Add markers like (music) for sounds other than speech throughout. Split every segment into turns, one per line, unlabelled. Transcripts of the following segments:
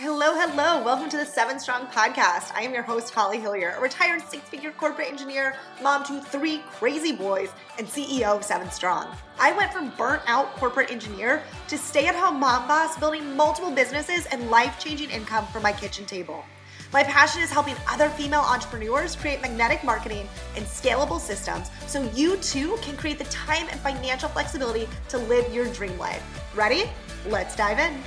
Hello, hello. Welcome to the Seven Strong podcast. I am your host, Holly Hillyer, a retired six figure corporate engineer, mom to three crazy boys, and CEO of Seven Strong. I went from burnt out corporate engineer to stay at home mom boss, building multiple businesses and life changing income from my kitchen table. My passion is helping other female entrepreneurs create magnetic marketing and scalable systems so you too can create the time and financial flexibility to live your dream life. Ready? Let's dive in.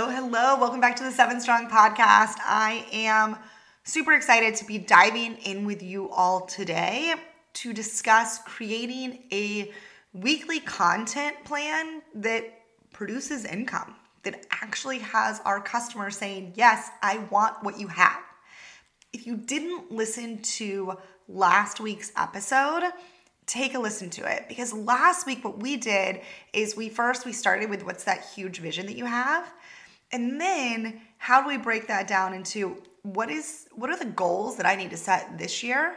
Hello, hello. Welcome back to the Seven Strong podcast. I am super excited to be diving in with you all today to discuss creating a weekly content plan that produces income, that actually has our customers saying, Yes, I want what you have. If you didn't listen to last week's episode, take a listen to it because last week what we did is we first we started with what's that huge vision that you have and then how do we break that down into what is what are the goals that I need to set this year?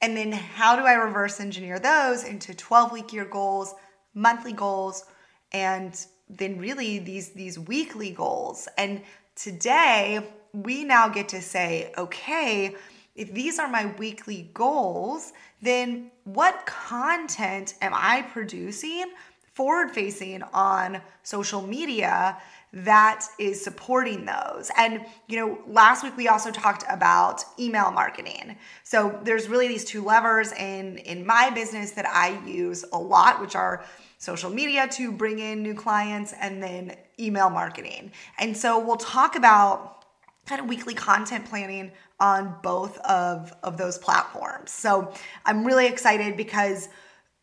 And then how do I reverse engineer those into 12 week year goals, monthly goals, and then really these these weekly goals. And today we now get to say, okay, if these are my weekly goals, then what content am I producing forward facing on social media that is supporting those. And, you know, last week we also talked about email marketing. So there's really these two levers in, in my business that I use a lot, which are social media to bring in new clients and then email marketing. And so we'll talk about kind of weekly content planning on both of, of those platforms. So I'm really excited because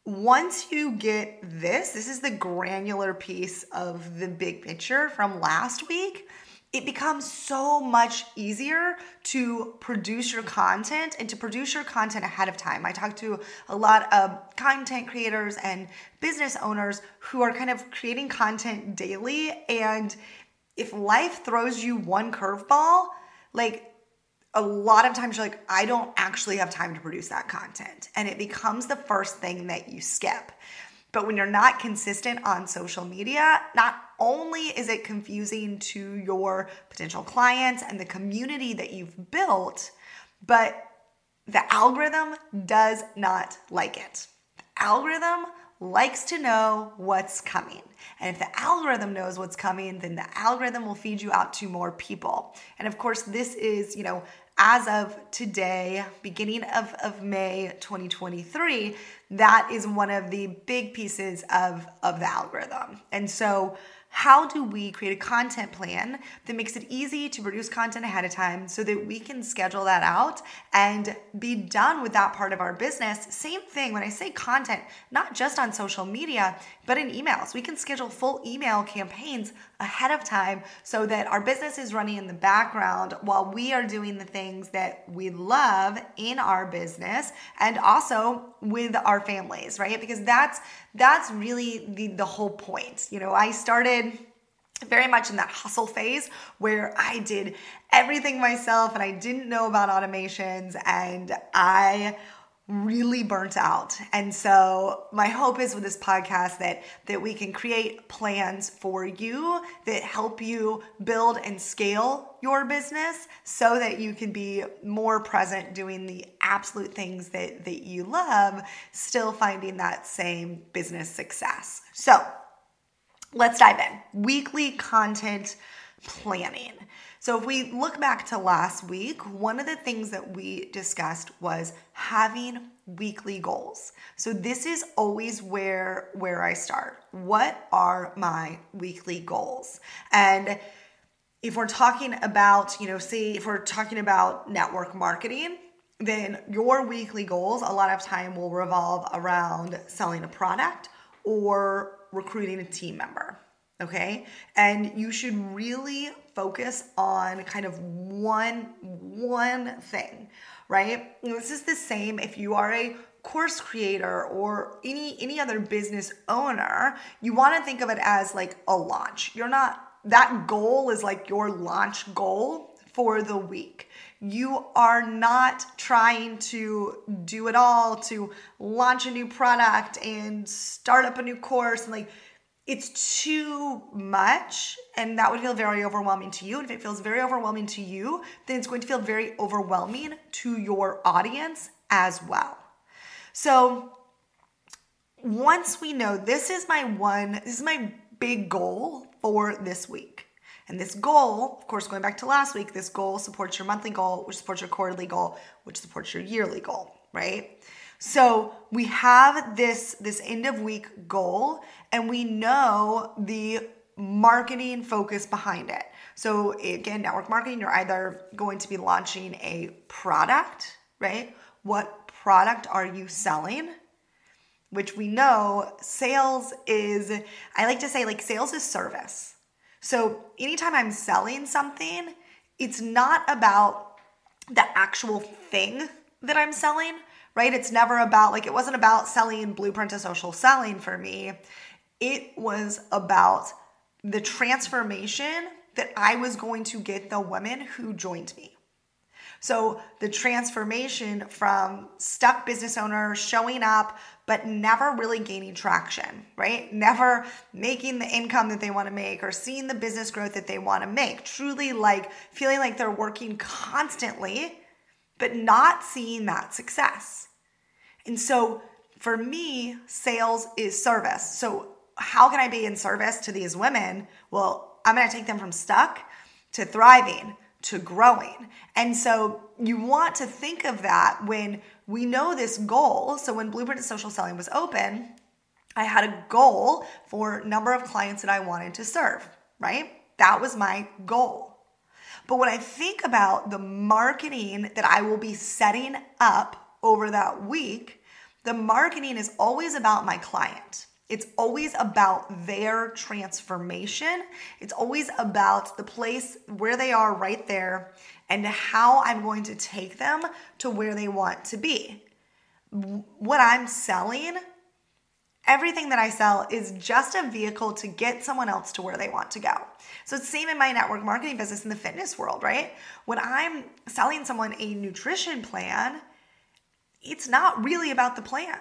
once you get this, this is the granular piece of the big picture from last week. It becomes so much easier to produce your content and to produce your content ahead of time. I talk to a lot of content creators and business owners who are kind of creating content daily. And if life throws you one curveball, like a lot of times you're like, I don't actually have time to produce that content. And it becomes the first thing that you skip. But when you're not consistent on social media, not only is it confusing to your potential clients and the community that you've built, but the algorithm does not like it. The algorithm likes to know what's coming. And if the algorithm knows what's coming, then the algorithm will feed you out to more people. And of course, this is, you know, as of today, beginning of, of May 2023, that is one of the big pieces of, of the algorithm. And so how do we create a content plan that makes it easy to produce content ahead of time so that we can schedule that out and be done with that part of our business? Same thing when I say content, not just on social media, but in emails. We can schedule full email campaigns ahead of time so that our business is running in the background while we are doing the things that we love in our business and also with our families, right? Because that's that's really the the whole point. You know, I started very much in that hustle phase where I did everything myself and I didn't know about automations and I really burnt out. And so my hope is with this podcast that that we can create plans for you that help you build and scale your business so that you can be more present doing the absolute things that that you love, still finding that same business success. So, let's dive in. Weekly content planning. So, if we look back to last week, one of the things that we discussed was having weekly goals. So this is always where where I start. What are my weekly goals? And if we're talking about, you know, say if we're talking about network marketing, then your weekly goals a lot of time will revolve around selling a product or recruiting a team member okay? And you should really focus on kind of one one thing right? This is the same if you are a course creator or any any other business owner you want to think of it as like a launch. You're not that goal is like your launch goal for the week. You are not trying to do it all to launch a new product and start up a new course and like it's too much and that would feel very overwhelming to you. And if it feels very overwhelming to you, then it's going to feel very overwhelming to your audience as well. So once we know this is my one, this is my big goal for this week. And this goal, of course, going back to last week, this goal supports your monthly goal, which supports your quarterly goal, which supports your yearly goal, right? So we have this this end of week goal and we know the marketing focus behind it. So again, network marketing, you're either going to be launching a product, right? What product are you selling? Which we know sales is, I like to say, like sales is service. So anytime I'm selling something, it's not about the actual thing that I'm selling, right? It's never about, like, it wasn't about selling blueprint to social selling for me. It was about the transformation that I was going to get the women who joined me. So the transformation from stuck business owner showing up, but never really gaining traction, right? Never making the income that they want to make or seeing the business growth that they want to make. Truly like feeling like they're working constantly but not seeing that success. And so for me, sales is service. So, how can I be in service to these women? Well, I'm going to take them from stuck to thriving to growing. And so, you want to think of that when we know this goal. So, when Blueprint Social Selling was open, I had a goal for number of clients that I wanted to serve, right? That was my goal. But when I think about the marketing that I will be setting up over that week, the marketing is always about my client. It's always about their transformation. It's always about the place where they are right there and how I'm going to take them to where they want to be. What I'm selling Everything that I sell is just a vehicle to get someone else to where they want to go. So it's same in my network marketing business in the fitness world, right? When I'm selling someone a nutrition plan, it's not really about the plan.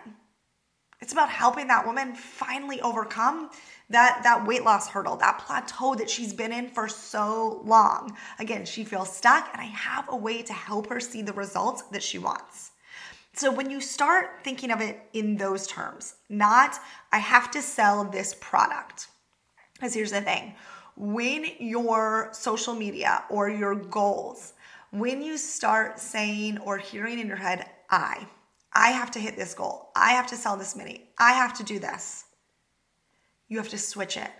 It's about helping that woman finally overcome that that weight loss hurdle, that plateau that she's been in for so long. Again, she feels stuck and I have a way to help her see the results that she wants. So when you start thinking of it in those terms, not I have to sell this product. Because here's the thing when your social media or your goals, when you start saying or hearing in your head, I, I have to hit this goal, I have to sell this many, I have to do this, you have to switch it.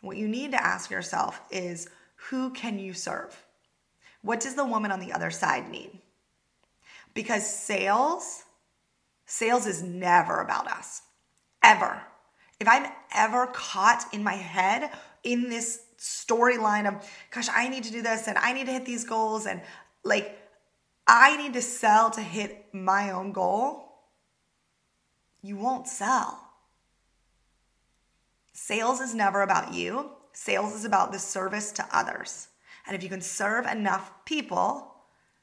And what you need to ask yourself is who can you serve? What does the woman on the other side need? Because sales sales is never about us. Ever. If i'm ever caught in my head in this storyline of gosh i need to do this and i need to hit these goals and like i need to sell to hit my own goal you won't sell. Sales is never about you. Sales is about the service to others. And if you can serve enough people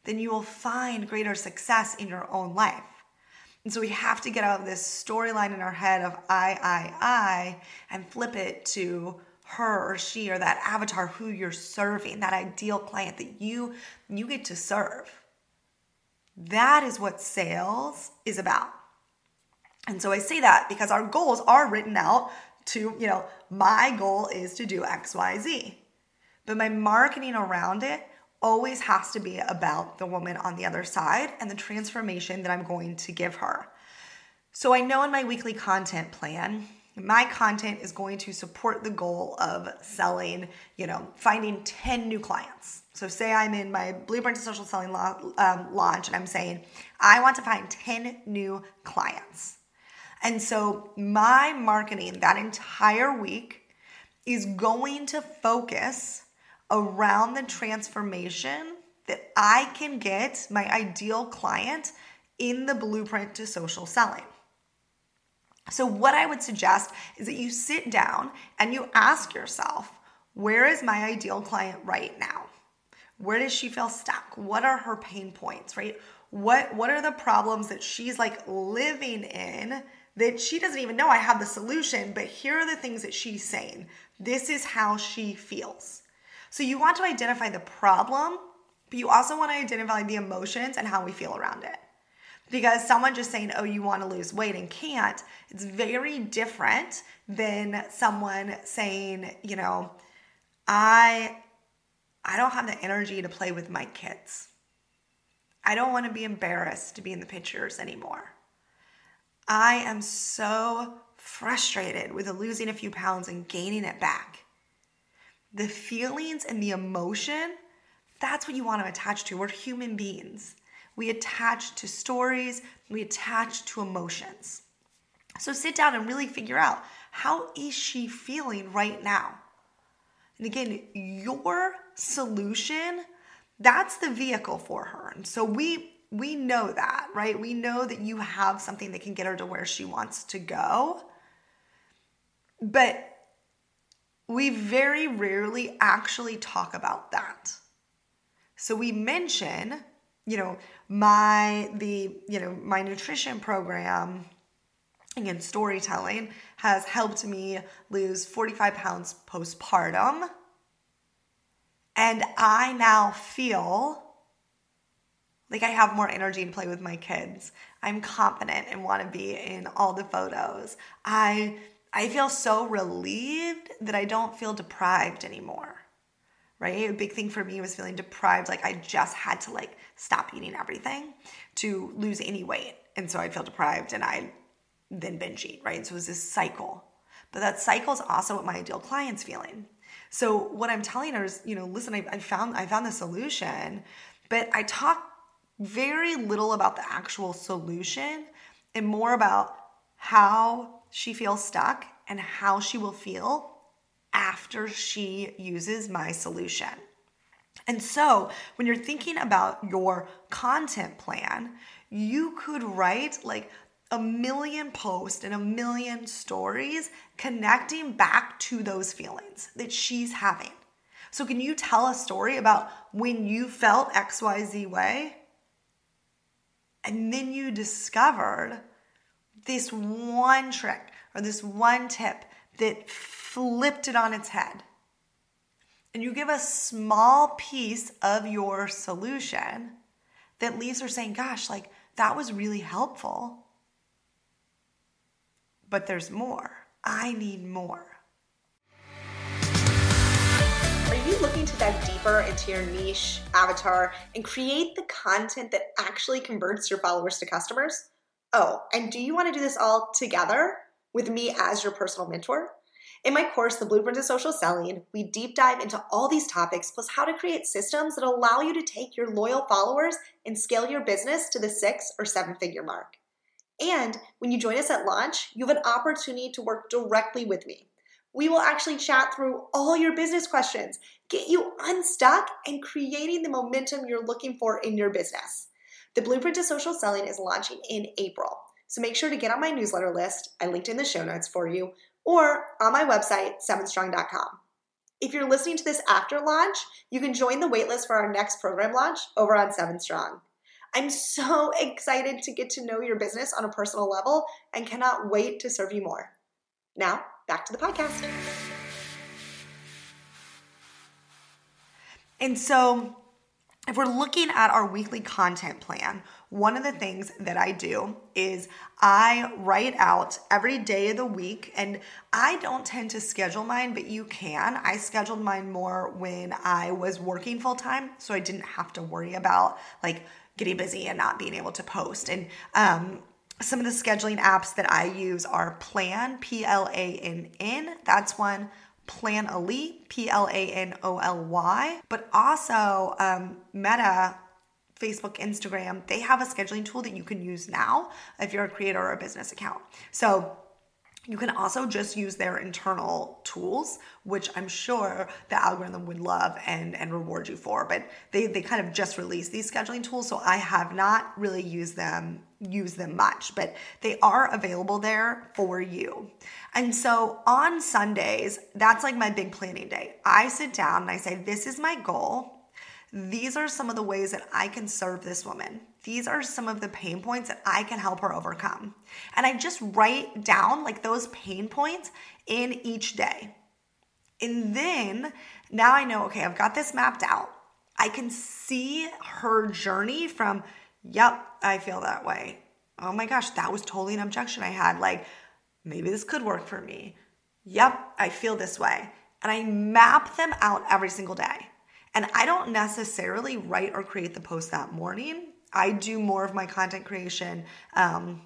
then you will find greater success in your own life. And so we have to get out of this storyline in our head of I, I, I, and flip it to her or she or that avatar who you're serving, that ideal client that you you get to serve. That is what sales is about. And so I say that because our goals are written out to, you know, my goal is to do XYZ. But my marketing around it always has to be about the woman on the other side and the transformation that I'm going to give her. So I know in my weekly content plan, my content is going to support the goal of selling, you know, finding 10 new clients. So, say I'm in my Blueprint to Social Selling um, launch and I'm saying, I want to find 10 new clients. And so, my marketing that entire week is going to focus around the transformation that I can get my ideal client in the blueprint to social selling. So, what I would suggest is that you sit down and you ask yourself, where is my ideal client right now? Where does she feel stuck? What are her pain points, right? What what are the problems that she's like living in that she doesn't even know I have the solution, but here are the things that she's saying. This is how she feels. So you want to identify the problem, but you also want to identify the emotions and how we feel around it. Because someone just saying, oh, you want to lose weight and can't, it's very different than someone saying, you know, I I don't have the energy to play with my kids. I don't want to be embarrassed to be in the pictures anymore. I am so frustrated with losing a few pounds and gaining it back. The feelings and the emotion, that's what you want to attach to. We're human beings. We attach to stories, we attach to emotions. So sit down and really figure out how is she feeling right now? And again, your solution, that's the vehicle for her. And so we we know that, right? We know that you have something that can get her to where she wants to go. But we very rarely actually talk about that. So we mention, you know, my the, you know, my nutrition program again storytelling has helped me lose 45 pounds postpartum. And I now feel like I have more energy to play with my kids. I'm confident and want to be in all the photos. I I feel so relieved that I don't feel deprived anymore. Right? A big thing for me was feeling deprived like I just had to like stop eating everything to lose any weight. And so I'd feel deprived and I then binge eat, right? So it was this cycle. But that cycle is also what my ideal client's feeling. So what I'm telling her is, you know, listen, I, I found I found the solution, but I talk very little about the actual solution and more about how she feels stuck and how she will feel after she uses my solution. And so, when you're thinking about your content plan, you could write like a million posts and a million stories connecting back to those feelings that she's having. So, can you tell a story about when you felt XYZ way? And then you discovered this one trick or this one tip that flipped it on its head. And you give a small piece of your solution that leaves her saying, Gosh, like that was really helpful. But there's more. I need more. Are you looking to dive deeper into your niche avatar and create the content that actually converts your followers to customers? Oh, and do you want to do this all together with me as your personal mentor? In my course, The Blueprint to Social Selling, we deep dive into all these topics plus how to create systems that allow you to take your loyal followers and scale your business to the six or seven figure mark. And when you join us at launch, you have an opportunity to work directly with me. We will actually chat through all your business questions, get you unstuck, and creating the momentum you're looking for in your business. The Blueprint to Social Selling is launching in April. So make sure to get on my newsletter list. I linked in the show notes for you, or on my website, sevenstrong.com. If you're listening to this after launch, you can join the waitlist for our next program launch over on Seven Strong. I'm so (laughs) excited to get to know your business on a personal level and cannot wait to serve you more. Now, back to the podcast. And so, if we're looking at our weekly content plan, one of the things that I do is I write out every day of the week, and I don't tend to schedule mine, but you can. I scheduled mine more when I was working full time, so I didn't have to worry about like getting busy and not being able to post. And um, some of the scheduling apps that I use are Plann, P L A N N. That's one. Planoly, P L A N O L Y. But also um, Meta, Facebook, Instagram, they have a scheduling tool that you can use now if you're a creator or a business account. So you can also just use their internal tools, which I'm sure the algorithm would love and, and reward you for. But they, they kind of just released these scheduling tools, so I have not really used them use them much, but they are available there for you. And so on Sundays, that's like my big planning day. I sit down and I say, This is my goal. These are some of the ways that I can serve this woman. These are some of the pain points that I can help her overcome. And I just write down like those pain points in each day. And then now I know, okay, I've got this mapped out. I can see her journey from, yep, I feel that way. Oh my gosh, that was totally an objection I had. Like, maybe this could work for me. Yep, I feel this way. And I map them out every single day. And I don't necessarily write or create the post that morning. I do more of my content creation um,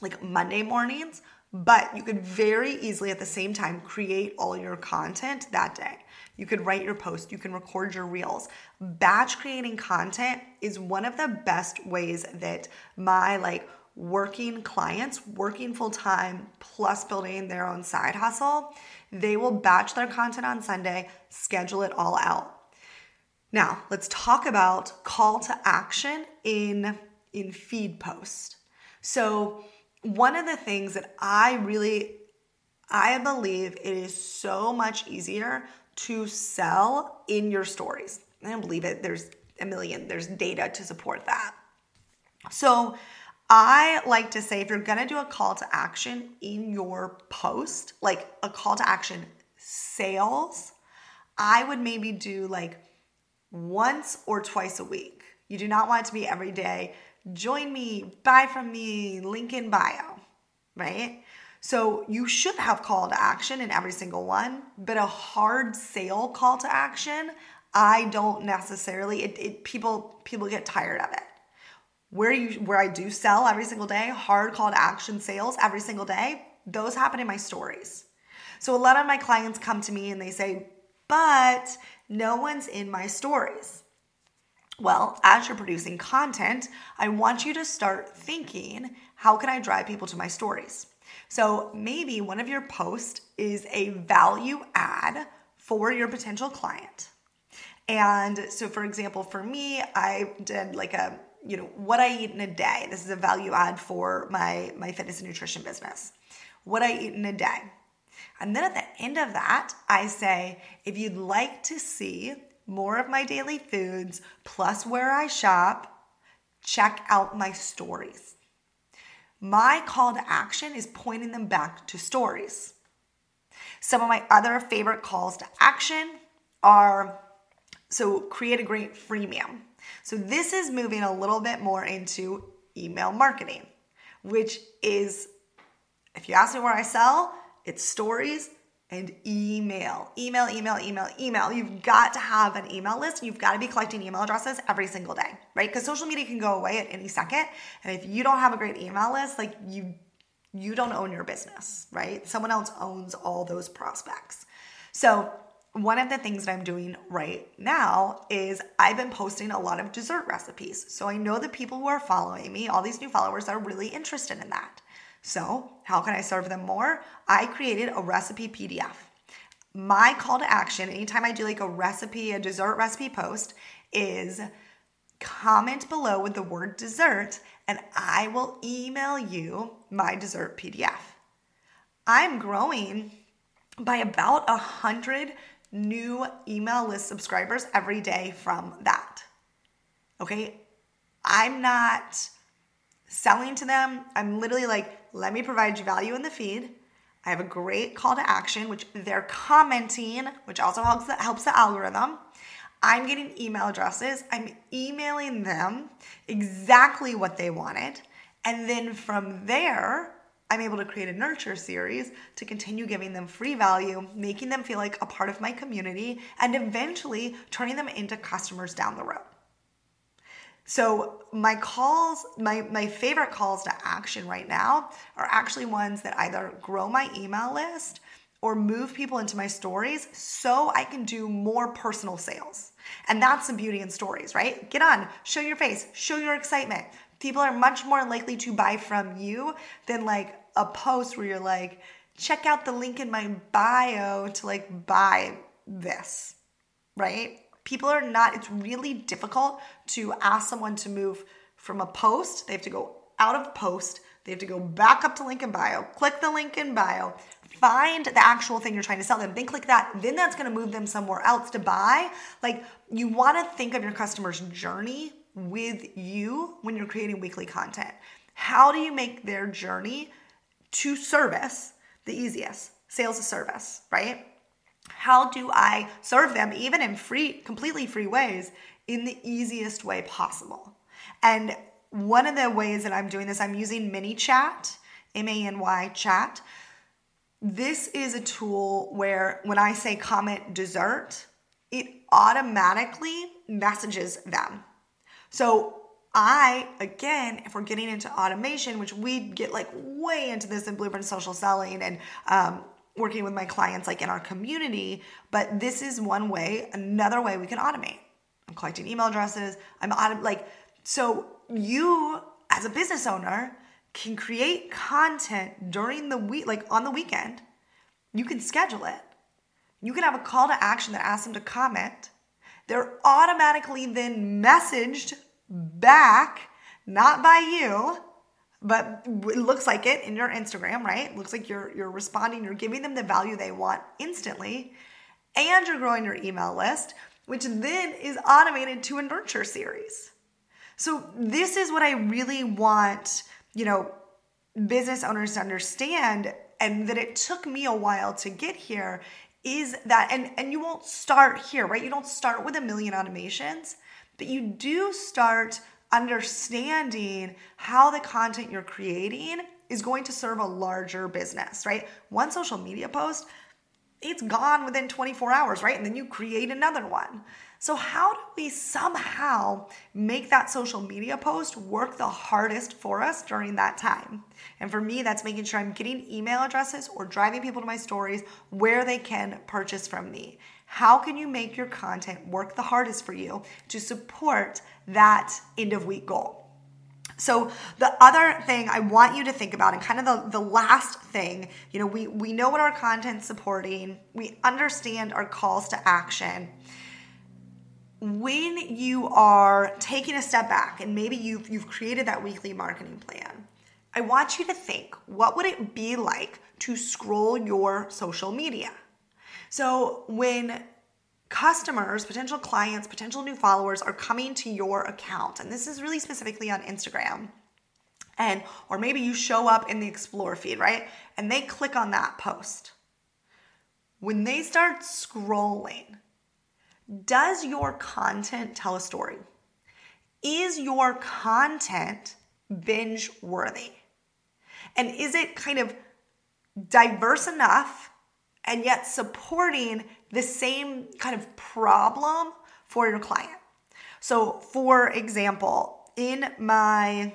like Monday mornings, but you could very easily at the same time create all your content that day. You could write your post, you can record your reels. Batch creating content is one of the best ways that my like working clients, working full time, plus building their own side hustle, they will batch their content on Sunday, schedule it all out. Now, let's talk about call to action in in feed post. So, one of the things that I really I believe it is so much easier to sell in your stories. I don't believe it. There's a million, there's data to support that. So I like to say if you're gonna do a call to action in your post, like a call to action sales, I would maybe do like once or twice a week. You do not want it to be every day. Join me, buy from me, link in bio, right? So you should have call to action in every single one, but a hard sale call to action, I don't necessarily. It, it people people get tired of it. Where you where I do sell every single day, hard call to action sales every single day, those happen in my stories. So a lot of my clients come to me and they say, "But no one's in my stories." Well, as you're producing content, I want you to start thinking, how can I drive people to my stories? So maybe one of your posts is a value add for your potential client. And so, for example, for me, I did like a, you know, what I eat in a day. This is a value add for my, my fitness and nutrition business. What I eat in a day. And then at the end of that, I say, if you'd like to see more of my daily foods plus where I shop, check out my stories. My call to action is pointing them back to stories. Some of my other favorite calls to action are so create a great freemium. So this is moving a little bit more into email marketing, which is, if you ask me where I sell, it's stories and email. Email, email, email, email. You've got to have an email list. You've got to be collecting email addresses every single day, right? Because social media can go away at any second. And if you don't have a great email list, like you you don't own your business, right? Someone else owns all those prospects. So, one of the things that I'm doing right now is I've been posting a lot of dessert recipes. So I know the people who are following me, all these new followers, are really interested in that. So, how can I serve them more? I created a recipe PDF. My call to action, anytime I do like a recipe, a dessert recipe post, is comment below with the word dessert and I will email you my dessert PDF. I'm growing by about a hundred new email list subscribers every day from that. Okay, I'm not selling to them. I'm literally like, let me provide you value in the feed. I have a great call to action, which they're commenting, which also helps the, helps the algorithm. I'm getting email addresses. I'm emailing them exactly what they wanted. And then from there, I'm able to create a nurture series to continue giving them free value, making them feel like a part of my community, and eventually turning them into customers down the road. So my calls, my my favorite calls to action right now are actually ones that either grow my email list or move people into my stories so I can do more personal sales. And that's the beauty in stories, right? Get on, show your face, show your excitement. People are much more likely to buy from you than like a post where you're like, check out the link in my bio to like buy this, right? People are not, it's really difficult to ask someone to move from a post. They have to go out of post. They have to go back up to link in bio, click the link in bio, find the actual thing you're trying to sell them, then click that. Then that's going to move them somewhere else to buy. Like you want to think of your customer's journey with you when you're creating weekly content? How do you make their journey to service the easiest? Sales is service, right? How do I serve them even in free, completely free ways in the easiest way possible? And one of the ways that I'm doing this, I'm using ManyChat, M A N Y chat. This is a tool where when I say comment dessert, it automatically messages them. So I, again, if we're getting into automation, which we get like way into this in Blueprint Social Selling and um, working with my clients like in our community, but this is one way, another way we can automate. I'm collecting email addresses. I'm autom- like, so you as a business owner can create content during the week, like on the weekend. You can schedule it. You can have a call to action that asks them to comment. They're automatically then messaged back, not by you, but it looks like it in your Instagram, right? It looks like you're you're responding, you're giving them the value they want instantly, and you're growing your email list, which then is automated to a nurture series. So this is what I really want, you know, business owners to understand and that it took me a while to get here is that and and you won't start here, right? You don't start with a million automations, but you do start understanding how the content you're creating is going to serve a larger business, right? One social media post, it's gone within 24 hours, right? And then you create another one. So, how do we somehow make that social media post work the hardest for us during that time? And for me, that's making sure I'm getting email addresses or driving people to my stories where they can purchase from me. How can you make your content work the hardest for you to support that end of week goal? So the other thing I want you to think about, and kind of the, the last thing, you know, we, we know what our content's supporting, we understand our calls to action when you are taking a step back and maybe you've, you've created that weekly marketing plan, I want you to think what would it be like to scroll your social media? So when customers, potential clients, potential new followers are coming to your account, and this is really specifically on Instagram, and or maybe you show up in the explore feed, right? And they click on that post. When they start scrolling, does your content tell a story? Is your content binge worthy? And is it kind of diverse enough and yet supporting the same kind of problem for your client? So, for example, in my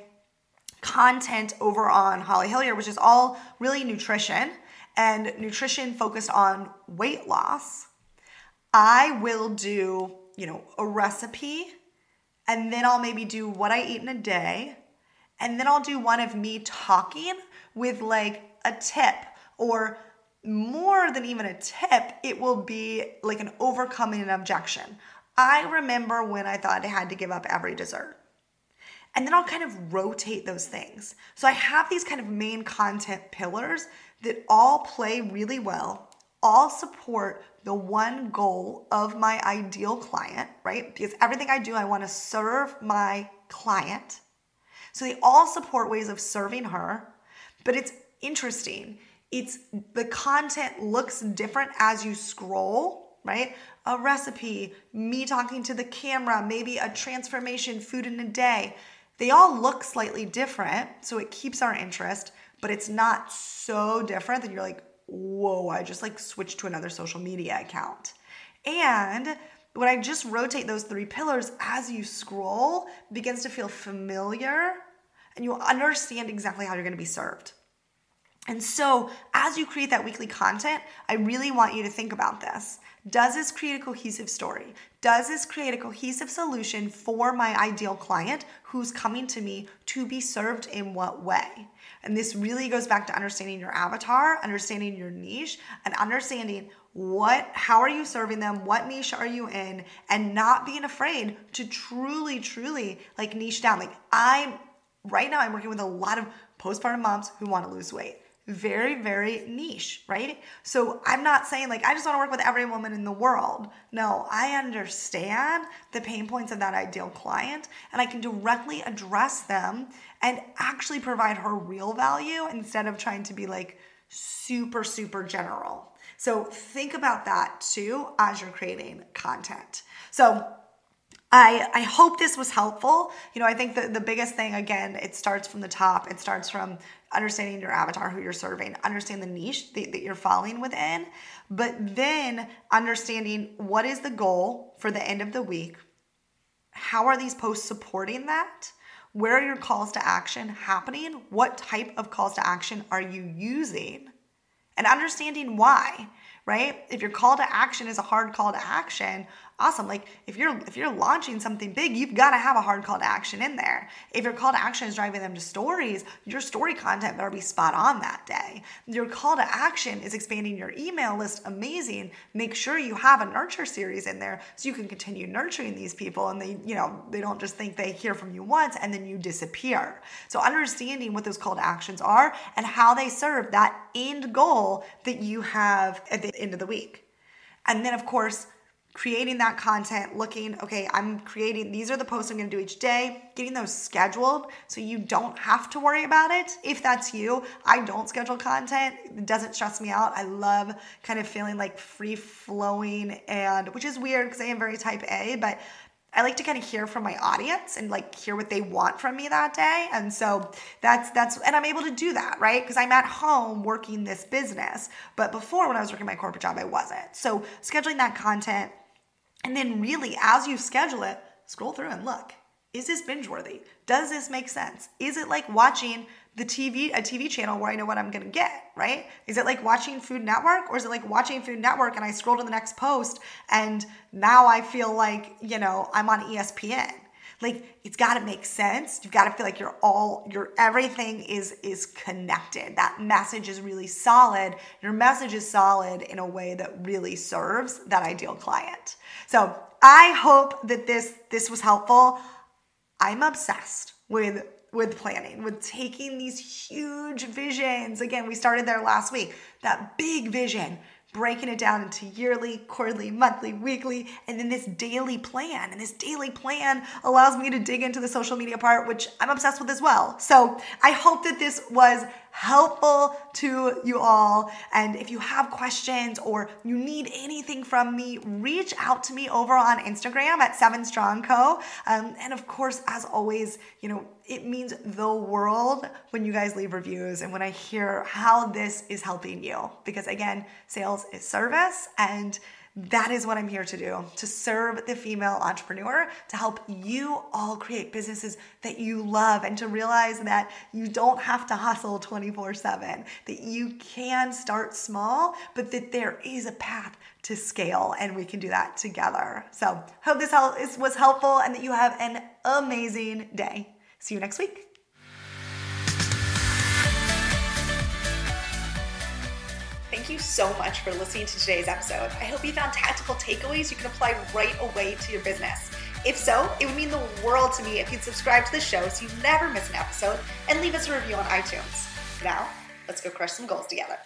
content over on Holly Hillyer, which is all really nutrition and nutrition focused on weight loss, I will do, you know, a recipe and then I'll maybe do what I eat in a day. And then I'll do one of me talking with like a tip or more than even a tip, it will be like an overcoming an objection. I remember when I thought I had to give up every dessert. And then I'll kind of rotate those things. So I have these kind of main content pillars that all play really well, all support the one goal of my ideal client, right? Because everything I do, I want to serve my client. So they all support ways of serving her, but it's interesting. It's the content looks different as you scroll, right? A recipe, me talking to the camera, maybe a transformation, food in a day. They all look slightly different, so it keeps our interest, but it's not so different that you're like, whoa, I just like switched to another social media account. And when I just rotate those three pillars as you scroll, begins to feel familiar and you understand exactly how you're to be served. And so, as you create that weekly content, I really want you to think about this. Does this create a cohesive story? Does this create a cohesive solution for my ideal client who's coming to me to be served in what way? And this really goes back to understanding your avatar, understanding your niche, and understanding what how are you serving them what niche are you in and not being afraid to truly truly like niche down like i'm right now i'm working with a lot of postpartum moms who want to lose weight very, very niche, right? So I'm not saying like I just want to work with every woman in the world. No, I understand the pain points of that ideal client and I can directly address them and actually provide her real value instead of trying to be like super, super general. So think about that too as you're creating content. So I, I hope this was helpful. You know, I think the, the biggest thing, again, it starts from the top. It starts from understanding your avatar, who you're serving, understand the niche that, that you're falling within, but then understanding what is the goal for the end of the week. How are these posts supporting that? Where are your calls to action happening? What type of calls to action are you using? And understanding why right? If your call to action is a hard call to action, awesome. Like if you're if you're launching something big, you've got to have a hard call to action in there. If your call to action is driving them to stories, your story content better be spot on that day. Your call to action is expanding your email list, amazing. Make sure you have a nurture series in there so you can continue nurturing these people and they, you know, they don't just think they hear from you once and then you disappear. So understanding what those call to actions are and how they serve that end goal that you have at the end of the week. And then of course, creating that content, looking, okay, I'm creating, these are the posts I'm gonna do each day, getting those scheduled so you don't have to worry about it. If that's you, I don't schedule content, it doesn't stress me out. I love kind of feeling like free flowing and, which is weird because I am very type A, but I like to kind of hear from my audience and like hear what they want from me that day. And so that's that's and I'm able to do that, right? Because I'm at home working this business. But before when I was working my corporate job, I wasn't. So scheduling that content and then really as you schedule it, scroll through and look. Is this binge worthy? Does this make sense? Is it like watching the TV, a TV channel where I know what I'm gonna get, right? Is it like watching Food Network or is it like watching Food Network and I scroll to the next post and now I feel like, you know, I'm on ESPN? Like it's got to make sense. You've got to feel like you're all your everything is is connected. That message is really solid. Your message is solid in a way that really serves that ideal client. So, I hope that this this was helpful. I'm obsessed with with planning, with taking these huge visions. Again, we started there last week. That big vision, breaking it down into yearly, quarterly, monthly, weekly, and then this daily plan. And this daily plan allows me to dig into the social media part, which I'm obsessed with as well. So I hope that this was helpful to you all. And if you have questions or you need anything from me, reach out to me over on Instagram at Seven Strong Co. Um, and of course, as always, you know, it means the world when you guys leave reviews and when I hear how this is helping you. Because again, sales is service and that is what I'm here to do to serve the female entrepreneur, to help you all create businesses that you love, and to realize that you don't have to hustle 24 7, that you can start small, but that there is a path to scale, and we can do that together. So, hope this was helpful and that you have an amazing day. See you next week. Thank you so much for listening to today's episode. I hope you found tactical takeaways you can apply right away to your business. If so, it would mean the world to me if you'd subscribe to the show so you never miss an episode and leave us a review on iTunes. Now, let's go crush some goals together.